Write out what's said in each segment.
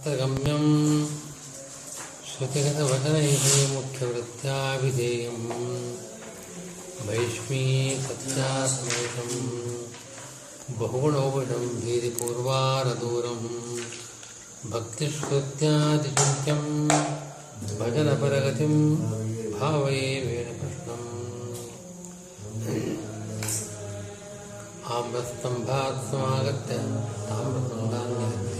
शास्त्रगम्यं श्रुतिगतवचनैः मुख्यवृत्त्याभिधेयं वैष्मीसत्यासमेतं बहुगुणौपटं भीतिपूर्वारदूरं भक्तिश्रुत्यादिचिन्त्यं भजनपरगतिं भावये वेणकृष्णम्। आम्रस्तम्भात् समागत्य ताम्रतुण्डान्यहत्यः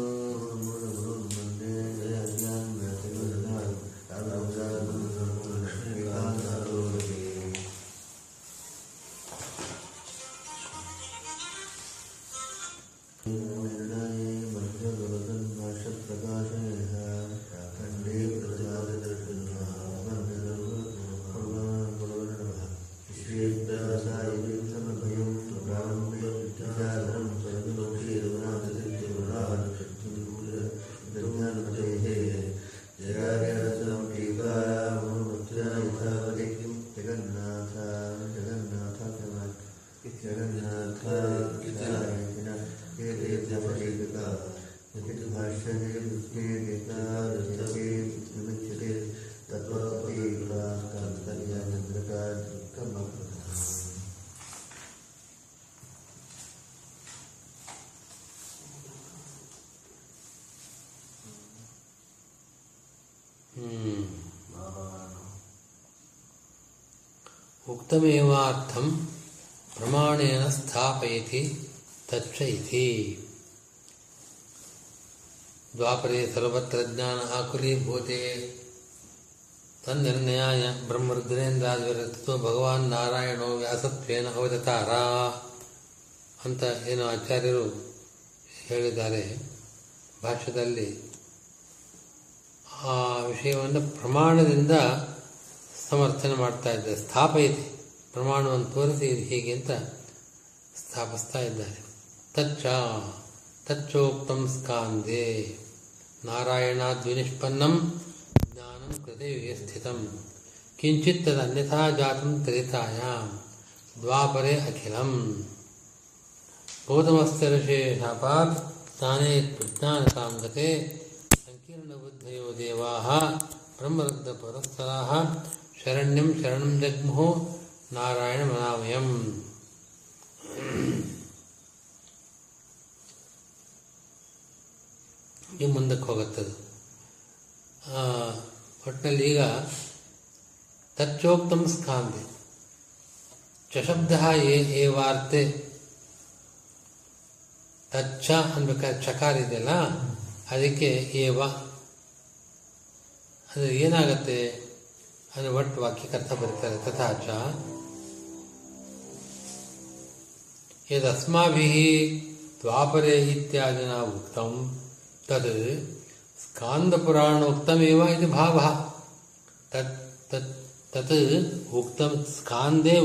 ತಮೇವಾರ್ಥಂ ಪ್ರಮಾಣೇನ ಸ್ಥಾಪಯತಿ ತಚ್ಚ ಇತಿ ದ್ವಾಪರೇ ಸರ್ವತ್ರ ಜ್ಞಾನ ಆಕುಲೀಭೂತೆ ತನ್ನಿರ್ಣಯಾಯ ಬ್ರಹ್ಮರುದ್ರೇಂದ್ರಾದ್ವರತ್ವ ಭಗವಾನ್ ನಾರಾಯಣೋ ವ್ಯಾಸತ್ವೇನ ಅವತಾರ ಅಂತ ಏನು ಆಚಾರ್ಯರು ಹೇಳಿದ್ದಾರೆ ಭಾಷ್ಯದಲ್ಲಿ. ಆ ವಿಷಯವನ್ನು ಪ್ರಮಾಣದಿಂದ ಸಮರ್ಥನೆ ಮಾಡ್ತಾ ಇದ್ದಾರೆ, ಸ್ಥಾಪಯಿತಿ. ಪ್ರಮಾಣವನ್ನು ತೋರಿಸಿ ಇದು ಹೀಗೆ ಅಂತ ಸ್ಥಾಪಿಸ್ತಾ ಇದ್ದಾರೆ. ತಚ್ಚ ತಚ್ಚೋಕ್ತಂ ಸ್ಕಾಂದೆ ನಾರಾಯಣಾದ್ವಿನಿಷ್ಪನ್ನಂ ಜ್ಞಾನಂ ಕೃತಯುಗೆ ಸ್ಥಿತಂ ಕಿಂಚಿತ್ ತದನ್ಯಥಾ ಜಾತಂ ತ್ರೇತಾಯಾಂ ದ್ವಾಪರೆ ಅಖಿಲಂ. ಗೌತಮಸ್ಯ ಋಷೇ ಶಾಪಾತ್ ಜ್ಞಾನೇ ವಿಜ್ಞಾನತಾಂ ಗತೆ ಸಂಕೀರ್ಣಬುದ್ಧಯೋ ದೇವಾಃ ಬ್ರಹ್ಮರುದ್ಧ ಪರಸ್ಥರಾಃ ನಾರಾಯಣ ಮನಾಮಯಂ. ಈ ಮುಂದಕ್ಕೆ ಹೋಗುತ್ತದೆ. ಒಟ್ಟಿನಲ್ಲಿ ಈಗ ತಚ್ಚೋಕ್ತಂ ಸ್ಕಾಂದೆ. ಚಶಬ್ದ ಏ ಏ ವಾರ್ತೆ ತಚ್ಚ ಅನ್ಬೇಕಾದ್ರೆ ಚಕಾರ ಇದೆಯಲ್ಲ, ಅದಕ್ಕೆ ಏವ. ಅದು ಏನಾಗತ್ತೆ? ಅಂದರೆ ಒಟ್ಟು ವಾಕ್ಯಕ್ಕೆ ಅರ್ಥ ಬರೀತಾರೆ, ತಥಾಚ. ಯದಸ್ಮಾಭಿः ದ್ವಾಪರೆ इत्यादिना ಉಕ್ತಂ ತದ್ ಸ್ಕಾಂದಪುರಾಣೋಕ್ತಮೇವ ಇದು भावः। ತತ್ ಉಕ್ತ ಉಕ್ತಂ ಸ್ಕಾಂದೇ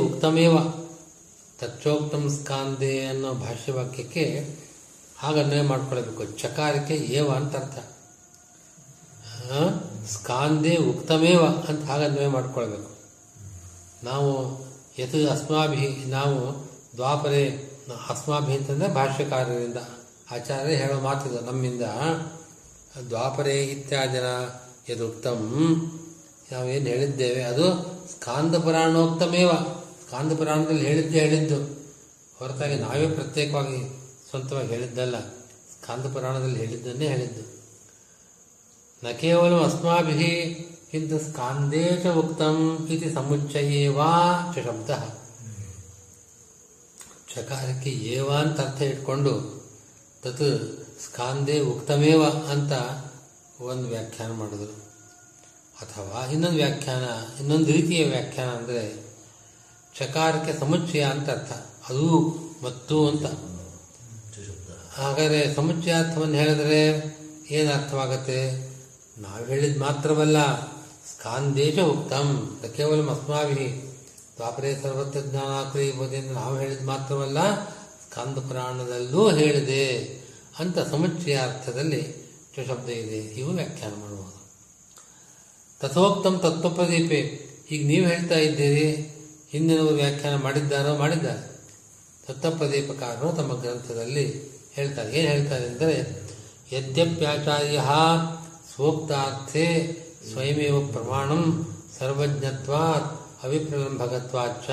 ತಚ್ಚೋಕ್ತಂ ಸ್ಕಾಂದೆ ಅನ್ನೋ ಭಾಷ್ಯವಾಕ್ಯಕ್ಕೆ ಹಾಗೆ ಅನ್ವಯ ಮಾಡ್ಕೊಳ್ಬೇಕು. ಚಕಾರಕ್ಕೆ ಏವ ಅಂತ ಅರ್ಥ। ಸ್ಕಾಂದೇ ಉಕ್ತಮೇವ ಅಂತ ಹಾಗೆ ಅನ್ವಯ ಮಾಡ್ಕೊಳ್ಬೇಕು. ನಾವು ಯತ್ ಅಸ್ಮಾಭಿ ನಾವು ದ್ವಾಪರೆ ಅಸ್ಮಾಭಿ ಅಂತಂದರೆ ಭಾಷ್ಯಕಾರರಿಂದ ಆಚಾರ್ಯ ಹೇಳೋ ಮಾತಿದು ನಮ್ಮಿಂದ ದ್ವಾಪರೆ ಇತ್ಯಾದಿನ ಯದುಕ್ತಂ ನಾವೇನು ಹೇಳಿದ್ದೇವೆ? ಅದು ಸ್ಕಾಂದ ಪುರಾಣೋಕ್ತಮೇವ ಸ್ಕಾಂದ ಪುರಾಣದಲ್ಲಿ ಹೇಳಿದ್ದೇ ಹೇಳಿದ್ದು. ಹೊರತಾಗಿ ನಾವೇ ಪ್ರತ್ಯೇಕವಾಗಿ ಸ್ವಂತವಾಗಿ ಹೇಳಿದ್ದಲ್ಲ. ಸ್ಕಾಂದ ಪುರಾಣದಲ್ಲಿ ಹೇಳಿದ್ದನ್ನೇ ಹೇಳಿದ್ದು. ನ ಕೇವಲ ಅಸ್ಮಾಭಿ ಸ್ಕಾಂದೇಶ ಉಕ್ತಂ ಇತಿ ಸಮುಚ್ಚಯೇವಾ ಚ ಶಬ್ದ. ಚಕಾರಕ್ಕೆ ಏವ ಅಂತ ಅರ್ಥ ಇಟ್ಕೊಂಡು ತತ್ ಸ್ಕಾಂದೇ ಉಕ್ತಮೇವ ಅಂತ ಒಂದು ವ್ಯಾಖ್ಯಾನ ಮಾಡಿದ್ರು. ಅಥವಾ ಇನ್ನೊಂದು ವ್ಯಾಖ್ಯಾನ, ಇನ್ನೊಂದು ರೀತಿಯ ವ್ಯಾಖ್ಯಾನ ಅಂದರೆ ಚಕಾರಕ್ಕೆ ಸಮುಚ್ಚಯ ಅಂತ ಅರ್ಥ. ಅದು ಮತ್ತು ಅಂತ. ಹಾಗಾದರೆ ಸಮುಚ್ಚಯಾರ್ಥವನ್ನು ಹೇಳಿದ್ರೆ ಏನು ಅರ್ಥವಾಗತ್ತೆ? ನಾವು ಹೇಳಿದ ಮಾತ್ರವಲ್ಲ. ಸ್ಕಾಂದೇಶ ಉಕ್ತಂ. ಕೇವಲ ಅಸ್ಮಾಭಿ ದ್ವಾಪರೇ ಸರ್ವತ್ರ ಜ್ಞಾನಾಕರೀಭೂತಿ ಎಂದು ನಾವು ಹೇಳಿದ ಮಾತ್ರವಲ್ಲ ಸ್ಕಂದ ಪುರಾಣದಲ್ಲೂ ಹೇಳಿದೆ. ಅಂತ ಸಮುಚ್ಚಯ ಅರ್ಥದಲ್ಲಿ ಶಬ್ದ ಇದೆ. ಇವು ವ್ಯಾಖ್ಯಾನ ಮಾಡಬಹುದು. ತಥೋಕ್ತಂ ತತ್ವಪ್ರದೀಪೆ ಈಗ ನೀವು ಹೇಳ್ತಾ ಇದ್ದೀರಿ. ಹಿಂದಿನವರು ವ್ಯಾಖ್ಯಾನ ಮಾಡಿದ್ದಾರೋ ಮಾಡಿದ್ದಾರೆ. ತತ್ವಪ್ರದೀಪಕಾರರು ತಮ್ಮ ಗ್ರಂಥದಲ್ಲಿ ಹೇಳ್ತಾರೆ. ಏನು ಹೇಳ್ತಾರೆ ಅಂದರೆ, ಯದ್ಯಪ್ಯಾಚಾರ್ಯ ಸ್ವೋಕ್ತಾರ್ಥೆ ಸ್ವಯಮೇವ ಪ್ರಮಾಣಂ ಸರ್ವಜ್ಞತ್ವಾತ್ ಅವಿಪ್ರಲಂಭಕತ್ವಾಚ್ಚ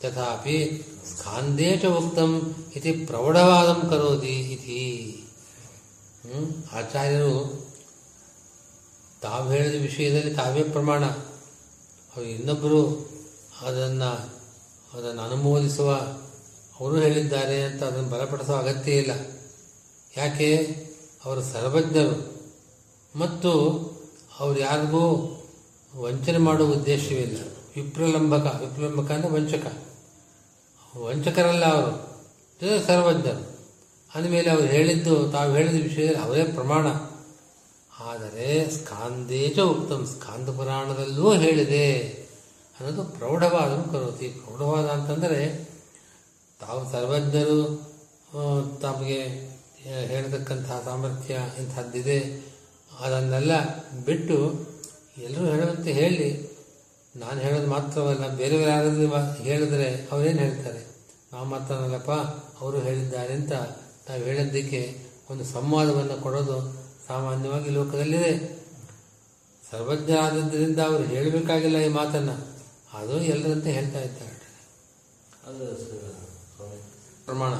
ತಥಾಪಿ ಸ್ಕಾಂದೇ ಉಕ್ತಂ ಇತಿ ಪ್ರೌಢವಾದಂ ಕರೋತಿ ಇತಿ ಆಚಾರ್ಯರು ತಾವು ಹೇಳಿದ ವಿಷಯದಲ್ಲಿ ತಾವೇ ಪ್ರಮಾಣ. ಅವರು ಇನ್ನೊಬ್ಬರು ಅದನ್ನು ಅದನ್ನು ಅನುಮೋದಿಸುವ, ಅವರು ಹೇಳಿದ್ದಾರೆ ಅಂತ ಅದನ್ನು ಬಲಪಡಿಸುವ ಅಗತ್ಯ ಇಲ್ಲ. ಯಾಕೆ? ಅವರು ಸರ್ವಜ್ಞರು. ಮತ್ತು ಅವರು ಯಾರಿಗೂ ವಂಚನೆ ಮಾಡುವ ಉದ್ದೇಶವಿಲ್ಲ. ವಿಪ್ರಲಂಬಕ ವಿಪ್ರಲಂಬಕ ಅಂದರೆ ವಂಚಕ. ವಂಚಕರಲ್ಲ ಅವರು. ಸರ್ವಜ್ಞರು. ಅಂದಮೇಲೆ ಅವರು ಹೇಳಿದ್ದು, ತಾವು ಹೇಳಿದ ವಿಷಯದಲ್ಲಿ ಅವರೇ ಪ್ರಮಾಣ. ಆದರೆ ಸ್ಕಾಂದೇಜ ಉತ್ತಮ ಸ್ಕಾಂದ ಪುರಾಣದಲ್ಲೂ ಹೇಳಿದೆ. ಅನ್ನೋದು ಪ್ರೌಢವಾದ ಕರೋತಿ. ಪ್ರೌಢವಾದ ಅಂತಂದರೆ ತಾವು ಸರ್ವಜ್ಞರು ತಮಗೆ ಹೇಳತಕ್ಕಂತಹ ಸಾಮರ್ಥ್ಯ ಇಂಥದ್ದಿದೆ. ಅದನ್ನೆಲ್ಲ ಬಿಟ್ಟು ಎಲ್ಲರೂ ಹೇಳುವಂತೆ ಹೇಳಿ. ನಾನು ಹೇಳೋದು ಮಾತ್ರವಲ್ಲ ಬೇರೆ ಬೇರೆ ಯಾರಾದರೂ ಹೇಳಿದ್ರೆ ಅವರೇನು ಹೇಳ್ತಾರೆ? ನಾವು ಮಾತ್ರನಲ್ಲಪ್ಪ ಅವರು ಹೇಳಿದ್ದಾರೆ ಅಂತ ನಾವು ಹೇಳಿದ್ದಕ್ಕೆ ಒಂದು ಸಂವಾದವನ್ನು ಕೊಡೋದು ಸಾಮಾನ್ಯವಾಗಿ ಲೋಕದಲ್ಲಿದೆ. ಸರ್ವಜ್ಞರಾದದ್ದರಿಂದ ಅವರು ಹೇಳಬೇಕಾಗಿಲ್ಲ ಈ ಮಾತನ್ನು. ಅದು ಎಲ್ಲರಂತೆ ಹೇಳ್ತಾ ಇದ್ದಾರೆ. ಅದು ಪ್ರಮಾಣ.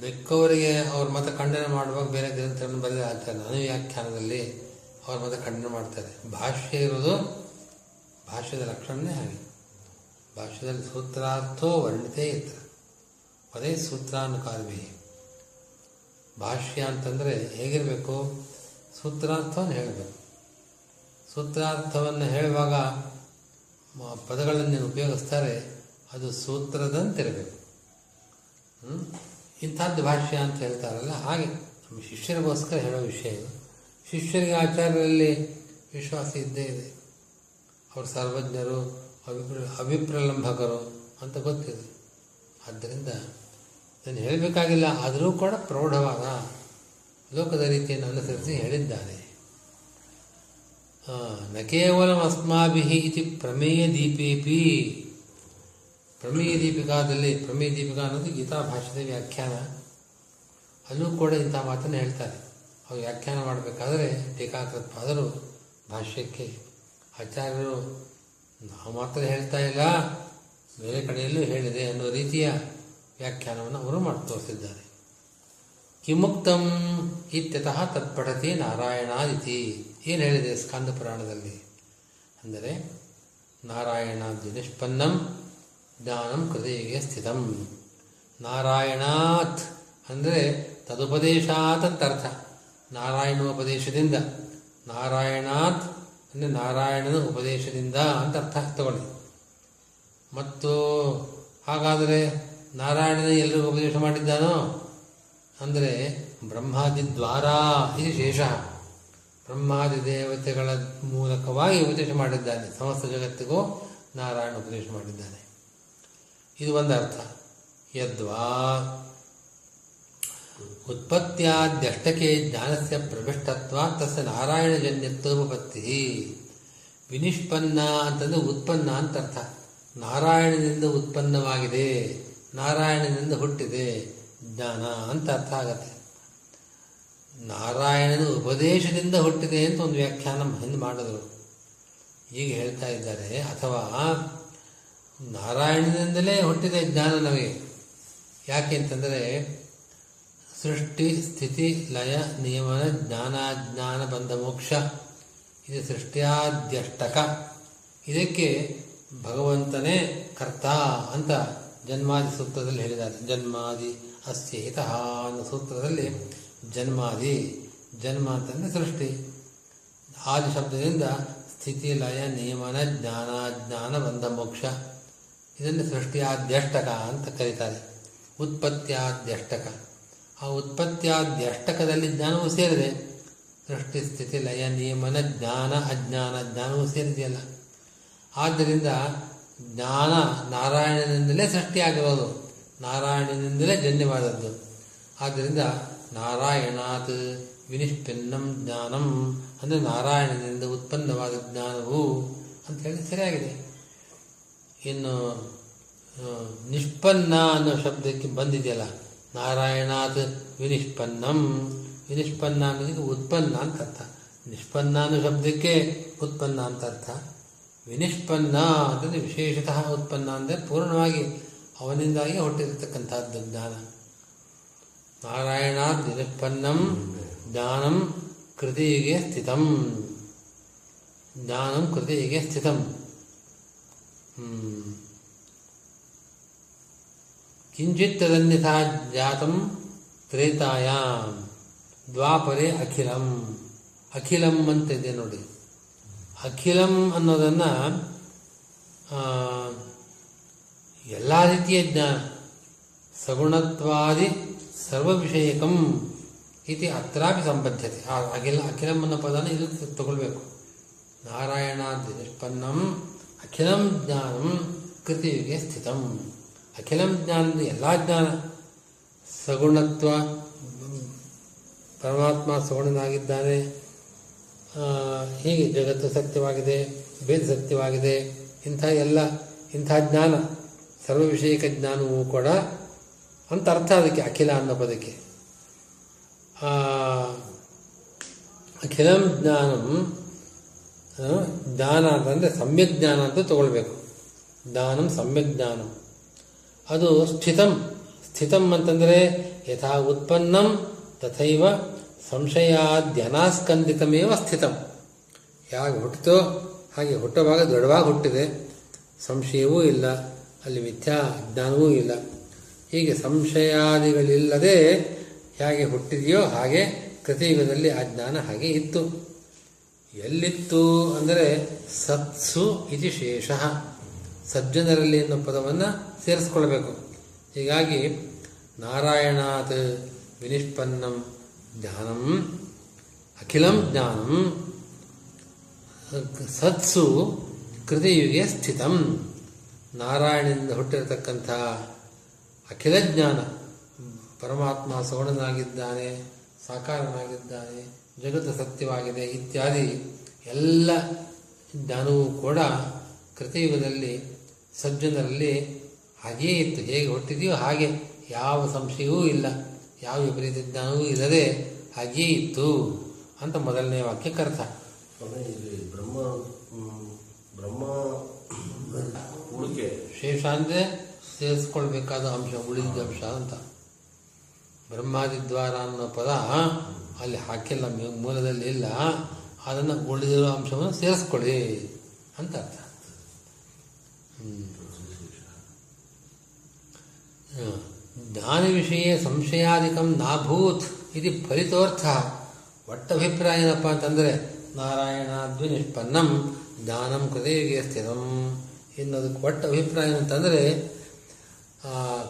ಮಿಕ್ಕವರಿಗೆ ಅವ್ರ ಮತ ಖಂಡನೆ ಮಾಡುವಾಗ ಬೇರೆ ಗ್ರಂಥಗಳನ್ನು ಬರೆದೇ ಆಗ್ತಾರೆ. ನಾನು ವ್ಯಾಖ್ಯಾನದಲ್ಲಿ ಅವ್ರ ಮತ ಖಂಡನೆ ಮಾಡ್ತಾರೆ ಭಾಷೆ ಇರೋದು ಭಾಷ್ಯದ ಲಕ್ಷಣನೇ ಹಾಗೆ. ಭಾಷ್ಯದಲ್ಲಿ ಸೂತ್ರಾರ್ಥೋ ವರ್ಣಿತೇ ಇತ್ತು ಅದೇ ಸೂತ್ರಾನುಕಾರವೇ ಭಾಷ್ಯ ಅಂತಂದರೆ ಹೇಗಿರಬೇಕು? ಸೂತ್ರಾರ್ಥವನ್ನು ಹೇಳಬೇಕು. ಸೂತ್ರಾರ್ಥವನ್ನು ಹೇಳುವಾಗ ಪದಗಳನ್ನು ಉಪಯೋಗಿಸ್ತಾರೆ. ಅದು ಸೂತ್ರದಂತಿರಬೇಕು? ಇಂಥದ್ದು ಭಾಷ್ಯ ಅಂತ ಹೇಳ್ತಾರಲ್ಲ, ಹಾಗೆ ನಮ್ಮ ಶಿಷ್ಯರಿಗೋಸ್ಕರ ಹೇಳೋ ವಿಷಯ ಇದು. ಶಿಷ್ಯರಿಗೆ ಆಚಾರ್ಯರಲ್ಲಿ ವಿಶ್ವಾಸ ಇದ್ದೇ ಇದೆ. ಅವರು ಸರ್ವಜ್ಞರು, ಅಭಿಪ್ರ, ಅಭಿಪ್ರಲಂಬಕರು ಅಂತ ಗೊತ್ತಿದೆ. ಆದ್ದರಿಂದ ನಾನು ಹೇಳಬೇಕಾಗಿಲ್ಲ, ಆದರೂ ಕೂಡ ಪ್ರೌಢವಾದ ಲೋಕದ ರೀತಿಯನ್ನು ಅನುಸರಿಸಿ ಹೇಳಿದ್ದಾನೆ ನ ಕೇವಲ ಅಸ್ಮಾಭಿ ಇತಿ ಪ್ರಮೇಯ ದೀಪೇಪಿ. ಪ್ರಮೇಯ ದೀಪಿಕಾದಲ್ಲಿ, ಪ್ರಮೇಯ ದೀಪಿಕಾ ಅನ್ನೋದು ಗೀತಾ ಭಾಷೆದ ವ್ಯಾಖ್ಯಾನ. ಅಲ್ಲೂ ಕೂಡ ಇಂಥ ಮಾತನ್ನು ಹೇಳ್ತಾರೆ. ಅವ್ರು ವ್ಯಾಖ್ಯಾನ ಮಾಡಬೇಕಾದರೆ ಟೀಕಾಕೃತ್ಪಾದರು ಭಾಷ್ಯಕ್ಕೆ ಆಚಾರ್ಯರು, ನಾವು ಮಾತ್ರ ಹೇಳ್ತಾ ಇಲ್ಲ, ಬೇರೆ ಕಡೆಯಲ್ಲೂ ಹೇಳಿದೆ ಅನ್ನೋ ರೀತಿಯ ವ್ಯಾಖ್ಯಾನವನ್ನು ಅವರು ಮಾಡಿ ತೋರಿಸಿದ್ದಾರೆ. ಕಿಮುಕ್ತಂ ಇತ್ಯತಃ ತತ್ಪಡತಿ ನಾರಾಯಣಾದಿತಿ. ಏನು ಹೇಳಿದೆ ಸ್ಕಂದ ಪುರಾಣದಲ್ಲಿ? ಅಂದರೆ ನಾರಾಯಣಾದಿ ನಿಷ್ಪನ್ನಂ, ಜ್ಞಾನಂ ಕೃತಿಗೆ ಸ್ಥಿತಂ. ನಾರಾಯಣಾತ್ ಅಂದರೆ ತದುಪದೇಶಾತ್ ಅಂತ ಅರ್ಥ. ನಾರಾಯಣೋಪದೇಶದಿಂದ ನಾರಾಯಣಾತ್ ಅಂದರೆ ನಾರಾಯಣನ ಉಪದೇಶದಿಂದ ಅಂತ ಅರ್ಥ ತಗೊಳ್ಳಿ. ಮತ್ತು ಹಾಗಾದರೆ ನಾರಾಯಣನ ಎಲ್ಲರಿಗೂ ಉಪದೇಶ ಮಾಡಿದ್ದಾನೋ, ಅಂದರೆ ಬ್ರಹ್ಮಾದಿ ದ್ವಾರ ಇದು ಶೇಷ. ಬ್ರಹ್ಮಾದಿ ದೇವತೆಗಳ ಮೂಲಕವಾಗಿ ಉಪದೇಶ ಮಾಡಿದ್ದಾನೆ. ಸಮಸ್ತ ಜಗತ್ತಿಗೂ ನಾರಾಯಣ ಉಪದೇಶ ಮಾಡಿದ್ದಾನೆ. ಇದು ಒಂದು ಅರ್ಥ ಯದ್ವಾ ಉತ್ಪತ್ತಿಯಾದ್ಯಷ್ಟಕೆ ಜ್ಞಾನಸ್ಯ ಪ್ರವಿಷ್ಟತ್ವ ತಸ್ಯ ನಾರಾಯಣಜನ್ಯತ್ವೋಪತ್ತಿ ವಿನಿಷ್ಪನ್ನ ಅಂತಂದ್ರೆ ಉತ್ಪನ್ನ ಅಂತ ಅರ್ಥ ನಾರಾಯಣನಿಂದ ಉತ್ಪನ್ನವಾಗಿದೆ. ನಾರಾಯಣನಿಂದ ಹುಟ್ಟಿದೆ. ಜ್ಞಾನ ಅಂತ ಅರ್ಥ ಆಗತ್ತೆ. ನಾರಾಯಣನ ಉಪದೇಶದಿಂದ ಹುಟ್ಟಿದೆ ಅಂತ ಒಂದು ವ್ಯಾಖ್ಯಾನ ಹಿಂದೆ ಮಾಡಿದ್ರು. ಈಗ ಹೇಳ್ತಾ ಇದ್ದಾರೆ, ಅಥವಾ ನಾರಾಯಣನಿಂದಲೇ ಹುಟ್ಟಿದೆ ಜ್ಞಾನ ನಮಗೆ. ಯಾಕೆ ಅಂತಂದರೆ ಸೃಷ್ಟಿ ಸ್ಥಿತಿ ಲಯ ನಿಯಮನ ಜ್ಞಾನಾಜ್ಞಾನ ಬಂಧ ಮೋಕ್ಷ. ಇದು ಸೃಷ್ಟಿಯಾದ್ಯಷ್ಟಕ. ಇದಕ್ಕೆ ಭಗವಂತನೇ ಕರ್ತ ಅಂತ ಜನ್ಮಾದಿ ಸೂತ್ರದಲ್ಲಿ ಹೇಳಿದ್ದಾರೆ. ಜನ್ಮಾದಿ ಅಸ್ಯೇತಃ ಅನ್ನೋ ಸೂತ್ರದಲ್ಲಿ ಜನ್ಮಾದಿ, ಜನ್ಮ ಅಂತಂದರೆ ಸೃಷ್ಟಿ. ಆದಿ ಶಬ್ದದಿಂದ ಸ್ಥಿತಿ ಲಯ ನಿಯಮನ ಜ್ಞಾನಾಜ್ಞಾನ ಜ್ಞಾನ ಬಂಧ ಮೋಕ್ಷ. ಇದನ್ನು ಸೃಷ್ಟಿಯಾದ್ಯಷ್ಟಕ ಅಂತ ಕರೀತಾರೆ. ಉತ್ಪತ್ತಿಯಾದ್ಯಷ್ಟಕ ಆ ಉತ್ಪತ್ತಿಯಾದ್ಯಷ್ಟಕದಲ್ಲಿ ಜ್ಞಾನವೂ ಸೇರಿದೆ. ಸೃಷ್ಟಿ, ಸ್ಥಿತಿ, ಲಯ, ನಿಯಮನ, ಜ್ಞಾನ, ಅಜ್ಞಾನ, ಜ್ಞಾನವೂ ಸೇರಿದೆಯಲ್ಲ. ಆದ್ದರಿಂದ ಜ್ಞಾನ ನಾರಾಯಣನಿಂದಲೇ ಸೃಷ್ಟಿಯಾಗಿರೋದು. ನಾರಾಯಣನಿಂದಲೇ ಜನ್ಯವಾದದ್ದು. ಆದ್ದರಿಂದ ನಾರಾಯಣಾತ್ ವಿನಿಷ್ಪಿನ್ನಂ ಜ್ಞಾನಂ ಅಂದರೆ ನಾರಾಯಣನಿಂದ ಉತ್ಪನ್ನವಾದ ಜ್ಞಾನವು ಅಂತ ಹೇಳಿ ಸರಿಯಾಗಿದೆ. ಇನ್ನು ನಿಷ್ಪನ್ನ ಅನ್ನೋ ಶಬ್ದಕ್ಕೆ ಬಂದಿದೆಯಲ್ಲ ನಾರಾಯಣಾತ್ ವಿನಿಷ್ಪನ್ನಂ ವಿನಿಷ್ಪನ್ನ ಅನ್ನೋದಕ್ಕೆ ಉತ್ಪನ್ನ ಅಂತ ಅರ್ಥ ನಿಷ್ಪನ್ನ ಅನ್ನೋ ಶಬ್ದಕ್ಕೆ ಉತ್ಪನ್ನ ಅಂತ ಅರ್ಥ ವಿನಿಷ್ಪನ್ನ ಅಂತಂದ್ರೆ ವಿಶೇಷತಃ ಉತ್ಪನ್ನ ಅಂದರೆ ಪೂರ್ಣವಾಗಿ ಅವನಿಂದಾಗಿ ಹೊಟ್ಟಿರತಕ್ಕಂಥದ್ದು ಜ್ಞಾನ ನಾರಾಯಣಾತ್ ನಿಷ್ಪನ್ನಂ ಜ್ಞಾನಂ ಕೃತಿಗೆ ಸ್ಥಿತಂ ಜ್ಞಾನಂ ಕೃತಿಗೆ ಸ್ಥಿತಂ ಹ್ಮ್. ಕಿಂಚಿತ್ ಜಾತಂ ತ್ರೇತಾಯಾಂ ದ್ವಾಪರೆ ಅಖಿಲಂ ಅಖಿಲಂ ಅಂತ ನೋಡಿ. ಅಖಿಲಂ ಅನ್ನೋದನ್ನು ಎಲ್ಲ ರೀತಿಯ ಜ್ಞಾನ ಸಗುಣತ್ವಾದಿ ಸರ್ವವಿಷಯಕಂ ಇತಿ ಅತ್ರಾಪಿ ಸಂಬದ್ಧತೆ. ಅಖಿಲ ಅಖಿಲಂ ಅನ್ನೋ ಪದನ ಇಲ್ಲಿ ತಗೊಳ್ಬೇಕು. ನಾರಾಯಣಾದಿ ನಿಷ್ಪನ್ನಂ, ಅಖಿಲಂ ಜ್ಞಾನಂ ಕೃತಿಯುಗೆ ಸ್ಥಿತಂ. ಅಖಿಲಂ ಜ್ಞಾನದ ಎಲ್ಲ ಜ್ಞಾನ ಸಗುಣತ್ವ, ಪರಮಾತ್ಮ ಸಗುಣನಾಗಿದ್ದಾನೆ. ಹೀಗೆ ಜಗತ್ತು ಸತ್ಯವಾಗಿದೆ ಭೇದ ಸತ್ಯವಾಗಿದೆ, ಇಂಥ ಎಲ್ಲ, ಇಂಥ ಜ್ಞಾನ ಸರ್ವ ವಿಷಯಕ ಜ್ಞಾನವೂ ಕೂಡ ಅಂತ ಅರ್ಥ ಅದಕ್ಕೆ, ಅಖಿಲ ಅನ್ನೋ ಪದಕ್ಕೆ. ಅಖಿಲಂ ಜ್ಞಾನಂ ಜ್ಞಾನ ಅಂತಂದರೆ ಸಮ್ಯಕ್ ಜ್ಞಾನ ಅಂತ ತಗೊಳ್ಬೇಕು. ಜ್ಞಾನಂ ಸಮ್ಯಕ್ ಜ್ಞಾನಂ. ಅದು ಸ್ಥಿತಂ. ಸ್ಥಿತಂ ಅಂತಂದರೆ ಯಥಾ ಉತ್ಪನ್ನಂ ತಥೈವ ಸಂಶಯಾದ್ಯನಾಸ್ಕಂದಿತಮೇವ ಸ್ಥಿತಂ. ಯಾವಾಗ ಹುಟ್ಟಿತೋ ಹಾಗೆ ಹುಟ್ಟುವಾಗ ದೃಢವಾಗಿ ಹುಟ್ಟಿದೆ. ಸಂಶಯವೂ ಇಲ್ಲ, ಅಲ್ಲಿ ಮಿಥ್ಯಾ ಜ್ಞಾನವೂ ಇಲ್ಲ. ಹೀಗೆ ಸಂಶಯಾದಿಗಳಿಲ್ಲದೆ ಹೇಗೆ ಹುಟ್ಟಿದೆಯೋ ಹಾಗೆ ಕೃತಿಯುಗದಲ್ಲಿ ಆ ಜ್ಞಾನ ಹಾಗೆ ಇತ್ತು. ಎಲ್ಲಿತ್ತು ಅಂದರೆ ಸತ್ಸು ಇತಿ ಶೇಷ. ಸಜ್ಜನರಲ್ಲಿ ಎನ್ನುವ ಪದವನ್ನು ಸೇರಿಸ್ಕೊಳ್ಬೇಕು ಹೀಗಾಗಿ ನಾರಾಯಣಾತ್ ವಿನಿಷ್ಪನ್ನಂ ಜ್ಞಾನಂ ಅಖಿಲಂ ಜ್ಞಾನಂ ಸತ್ಸು ಕೃತಿಯುಗೆ ಸ್ಥಿತಂ. ನಾರಾಯಣನಿಂದ ಹುಟ್ಟಿರತಕ್ಕಂಥ ಅಖಿಲ ಜ್ಞಾನ ಪರಮಾತ್ಮ ಸೋಣನಾಗಿದ್ದಾನೆ, ಸಾಕಾರನಾಗಿದ್ದಾನೆ, ಜಗತ್ತು ಸತ್ಯವಾಗಿದೆ ಇತ್ಯಾದಿ ಎಲ್ಲ ಜ್ಞಾನವೂ ಕೂಡ ಕೃತಯುಗದಲ್ಲಿ ಸಜ್ಜನರಲ್ಲಿ ಹಾಗೆಯೇ ಇತ್ತು. ಹೇಗೆ ಹೊಟ್ಟಿದೆಯೋ ಹಾಗೆ ಯಾವ ಸಂಶಯವೂ ಇಲ್ಲ. ಯಾವ ವಿಪರೀತ ಜ್ಞಾನವೂ ಇಲ್ಲದೆ ಹಾಗೆಯೇ ಇತ್ತು ಅಂತ ಮೊದಲನೇ ವಾಕ್ಯ ಕರ್ತ ಬ್ರಹ್ಮ ಬ್ರಹ್ಮ ಉಳಿಕೆ ಶೇಷ ಅಂದರೆ ಸೇರಿಸ್ಕೊಳ್ಬೇಕಾದ ಅಂಶ ಉಳಿದ ಅಂಶ ಅಂತ. ಬ್ರಹ್ಮಾದಿದ್ವಾರ ಅನ್ನೋ ಪದ ಅಲ್ಲಿ ಹಾಕಿಲ್ಲ ಮೂಲದಲ್ಲಿ ಇಲ್ಲ. ಅದನ್ನು ಉಳಿದಿರೋ ಅಂಶವನ್ನು ಸೇರಿಸ್ಕೊಳ್ಳಿ ಅಂತ ಅರ್ಥ. ಜ್ಞಾನ ವಿಷಯ ಸಂಶಯಾಧಿಕಂ ನಾಭೂತ್ ಇದು ಫಲಿತೋರ್ಥ. ಒಟ್ಟಭಿಪ್ರಾಯ ಏನಪ್ಪ ಅಂತಂದರೆ ನಾರಾಯಣಾದ್ವಿ ನಿಷ್ಪನ್ನಂ ಜ್ಞಾನಂ ಕೃತಯುಗೆ ಸ್ಥಿರಂ ಎನ್ನೋದಕ್ಕೆ ಒಟ್ಟ ಅಭಿಪ್ರಾಯ ಅಂತಂದರೆ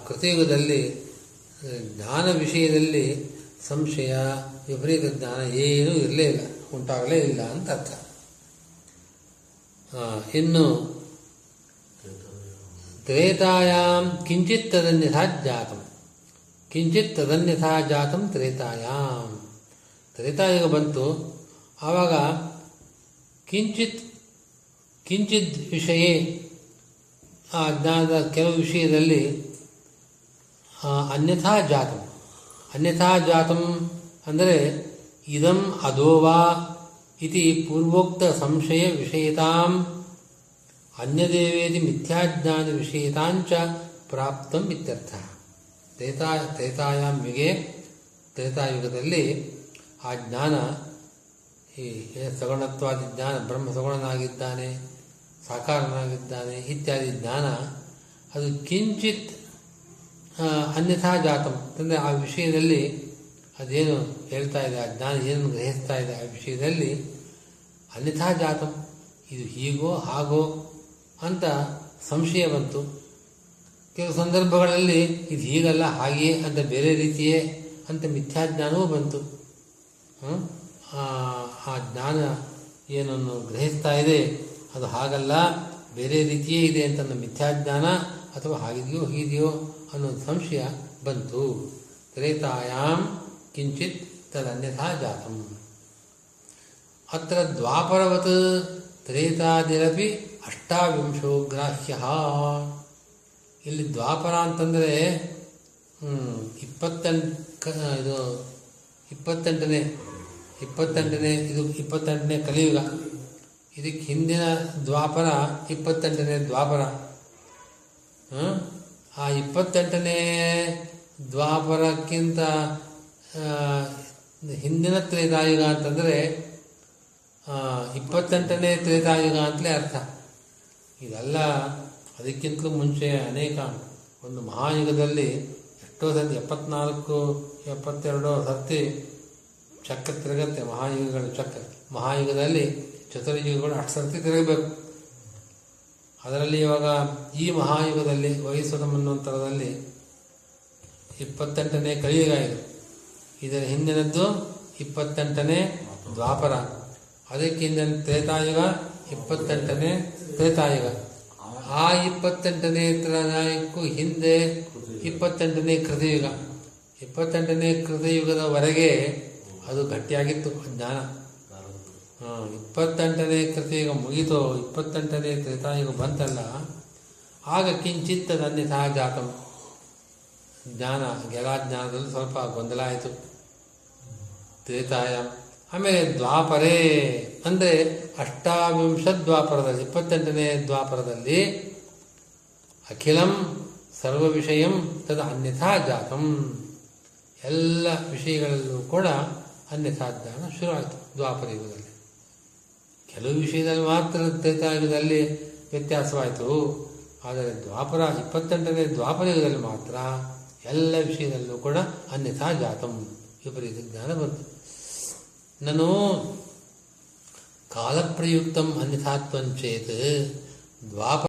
ಕೃತಯುಗದಲ್ಲಿ ಜ್ಞಾನ ವಿಷಯದಲ್ಲಿ ಸಂಶಯ, ವಿಪರೀತ ಜ್ಞಾನ ಏನೂ ಇರಲೇ ಇಲ್ಲ, ಉಂಟಾಗಲೇ ಇಲ್ಲ ಅಂತ ಅರ್ಥ. ಇನ್ನು ತ್ರೇತಾಯಾಂ ಕಿಂಚಿತ್ ತದನ್ಯಥಾ ಜಾತಂ. ಕಿಂಚಿತ್ ತದನ್ಯಥಾ ಜಾತಂ ತ್ರೇತಾಯಾಂ. ತ್ರೇತಾಯುಗ ಬಂತು. ಆವಾಗ ಕಿಂಚಿತ್ ಕಿಂಚಿತ್ ವಿಷಯ ಆ ಜ್ಞಾನದ ಕೆಲವು ವಿಷಯದಲ್ಲಿ ಅನ್ಯಥಾ ಜಾತಂ. ಅನ್ಯಥಾ ಜಾತಂ ಅಂದರೆ ಇದಂ ಅಧೋವಾ ಇತಿ ಪೂರ್ವೋಕ್ತ ಸಂಶಯ ವಿಷಯತಾಂ ಅನ್ಯದೇವೇದಿ ಮಿಥ್ಯಾಜ್ಞಾನ ವಿಷಯಿತಾಂಚ ಪ್ರಾಪ್ತಂ ಇತ್ಯರ್ಥ ತ್ರೇತಾ ತ್ರೇತಾಯಾಮ್ ಯುಗೆ ತ್ರೇತಾಯುಗದಲ್ಲಿ ಆ ಜ್ಞಾನ, ಈ ಸಗುಣತ್ವಾದಿ ಜ್ಞಾನ, ಬ್ರಹ್ಮ ಸಗುಣನಾಗಿದ್ದಾನೆ, ಸಾಕಾರನಾಗಿದ್ದಾನೆ ಇತ್ಯಾದಿ ಜ್ಞಾನ, ಅದು ಕಿಂಚಿತ್ ಅನ್ಯಥಾ ಜಾತಂ. ಅಂದರೆ ಆ ವಿಷಯದಲ್ಲಿ ಅದೇನು ಹೇಳ್ತಾ ಇದೆ, ಆ ಜ್ಞಾನ ಏನನ್ನು ಗ್ರಹಿಸ್ತಾ ಇದೆ ಆ ವಿಷಯದಲ್ಲಿ ಅನ್ಯಥಾ ಜಾತಂ. ಇದು ಹೀಗೋ, ಹಾಗೋ ಅಂತ ಸಂಶಯ ಬಂತು. ಕೆಲವು ಸಂದರ್ಭಗಳಲ್ಲಿ ಇದು ಹೀಗಲ್ಲ, ಹಾಗೆಯೇ ಅಂತ ಬೇರೆ ರೀತಿಯೇ ಅಂತ ಮಿಥ್ಯಾಜ್ಞಾನವೂ ಬಂತು. ಆ ಜ್ಞಾನ ಏನನ್ನು ಗ್ರಹಿಸ್ತಾ ಇದೆ, ಅದು ಹಾಗಲ್ಲ, ಬೇರೆ ರೀತಿಯೇ ಇದೆ ಅಂತ ಮಿಥ್ಯಾಜ್ಞಾನ ಅಥವಾ ಹಾಗಿದೆಯೋ ಹೀಗಿದೆಯೋ ಅನ್ನೋ ಸಂಶಯ ಬಂತು. ತ್ರೇತಾಯಾಮ್ ಕಿಂಚಿತ್ ತದನ್ಯಥಾ ಜಾತಂ. ಅತ್ರ ದ್ವಾಪರವತ್ ತ್ರೇತಾದಿರಪಿ ಅಷ್ಟಾವಿಂಶೋ ಗ್ರಾಹ್ಯ. ಇಲ್ಲಿ ದ್ವಾಪರ ಅಂತಂದರೆ ಇಪ್ಪತ್ತೆಂಟು ಕ- ಇದು, ಇಪ್ಪತ್ತೆಂಟನೇ ಇಪ್ಪತ್ತೆಂಟನೇ, ಇದು ಇಪ್ಪತ್ತೆಂಟನೇ ಕಲಿಯುಗ. ಇದಕ್ಕೆ ಹಿಂದಿನ ದ್ವಾಪರ, ಇಪ್ಪತ್ತೆಂಟನೇ ದ್ವಾಪರ? ಆ ಇಪ್ಪತ್ತೆಂಟನೇ ದ್ವಾಪರಕ್ಕಿಂತ ಹಿಂದಿನ ತ್ರೇತಾಯುಗ ಅಂತಂದರೆ ಇಪ್ಪತ್ತೆಂಟನೇ ತ್ರೇತಾಯುಗ ಅಂತಲೇ ಅರ್ಥ. ಇದೆಲ್ಲ ಅದಕ್ಕಿಂತಲೂ ಮುಂಚೆ ಅನೇಕ ಒಂದು ಮಹಾಯುಗದಲ್ಲಿ ಎಷ್ಟೋ ಸತಿ ಎಪ್ಪತ್ನಾಲ್ಕು, ಎಪ್ಪತ್ತೆರಡೋ ಸರ್ತಿ ಚಕ್ರ ತಿರುಗತ್ತೆ, ಮಹಾಯುಗಗಳ ಚಕ್ರ. ಮಹಾಯುಗದಲ್ಲಿ ಚತುರ್ಯುಗಗಳು ಅಷ್ಟು ಸರ್ತಿ ತಿರುಗಬೇಕು. ಅದರಲ್ಲಿ ಇವಾಗ ಈ ಮಹಾಯುಗದಲ್ಲಿ ವಯಸ್ಸು ಮನ್ವಂತರದಲ್ಲಿ ಇಪ್ಪತ್ತೆಂಟನೇ ಕಲಿಯುಗ ಇದು. ಇದರ ಹಿಂದಿನದ್ದು ಇಪ್ಪತ್ತೆಂಟನೇ ದ್ವಾಪರ. ಅದಕ್ಕೆ ಹಿಂದಿನ ತ್ರೇತಾಯುಗ ಇಪ್ಪತ್ತೆಂಟನೇ ತ್ರೇತಾಯುಗ. ಆ ಇಪ್ಪತ್ತೆಂಟನೇ ತ್ರೇತಾಯುಗಕ್ಕೂ ಹಿಂದೆ ಇಪ್ಪತ್ತೆಂಟನೇ ಕೃತಯುಗ. ಇಪ್ಪತ್ತೆಂಟನೇ ಕೃತಯುಗದವರೆಗೆ ಅದು ಗಟ್ಟಿಯಾಗಿತ್ತು ಜ್ಞಾನ ಇಪ್ಪತ್ತೆಂಟನೇ ಕೃತಿಯುಗ ಮುಗಿತು, ಇಪ್ಪತ್ತೆಂಟನೇ ತ್ರೇತಾಯುಗ ಬಂತಲ್ಲ, ಆಗ ಕಿಂಚಿತ್ತ ಅನ್ಯಥಾ ಜಾತಂ ಜ್ಞಾನ ಜ್ಞಾನದಲ್ಲಿ ಸ್ವಲ್ಪ ಗೊಂದಲ ಆಯಿತು. ತ್ರೇತಾಯ ಆಮೇಲೆ ದ್ವಾಪರೇ ಅಂದರೆ ಅಷ್ಟಾವಿಂಶ ದ್ವಾಪರದಲ್ಲಿ ಇಪ್ಪತ್ತೆಂಟನೇ ದ್ವಾಪರದಲ್ಲಿ ಅಖಿಲಂ ಸರ್ವ ವಿಷಯಂ ತದ ಅನ್ಯಥಾ ಜಾತಂ. ಎಲ್ಲ ವಿಷಯಗಳಲ್ಲೂ ಕೂಡ ಅನ್ಯಥಾ ಜ್ಞಾನ ಶುರುವಾಯಿತು ದ್ವಾಪರ ಯುಗದಲ್ಲಿ. ಕೆಲವು ವಿಷಯದಲ್ಲಿ ಮಾತ್ರ ತ್ರೇತಾಯುಗದಲ್ಲಿ ವ್ಯತ್ಯಾಸವಾಯಿತು. ಆದರೆ ದ್ವಾಪರ, ಇಪ್ಪತ್ತೆಂಟನೇ ದ್ವಾಪರ ಯುಗದಲ್ಲಿ ಮಾತ್ರ ಎಲ್ಲ ವಿಷಯದಲ್ಲೂ ಕೂಡ ಅನ್ಯಥಾ ಜಾತಂ. ವಿಪರೀತ ಜ್ಞಾನ ಬಂತು. ನಾನು ಕಾಲಪ್ರಯುಕ್ತಂ ಅನ್ಯಥಾತ್ವಂಚೇತ್ ದ್ವಾಪರ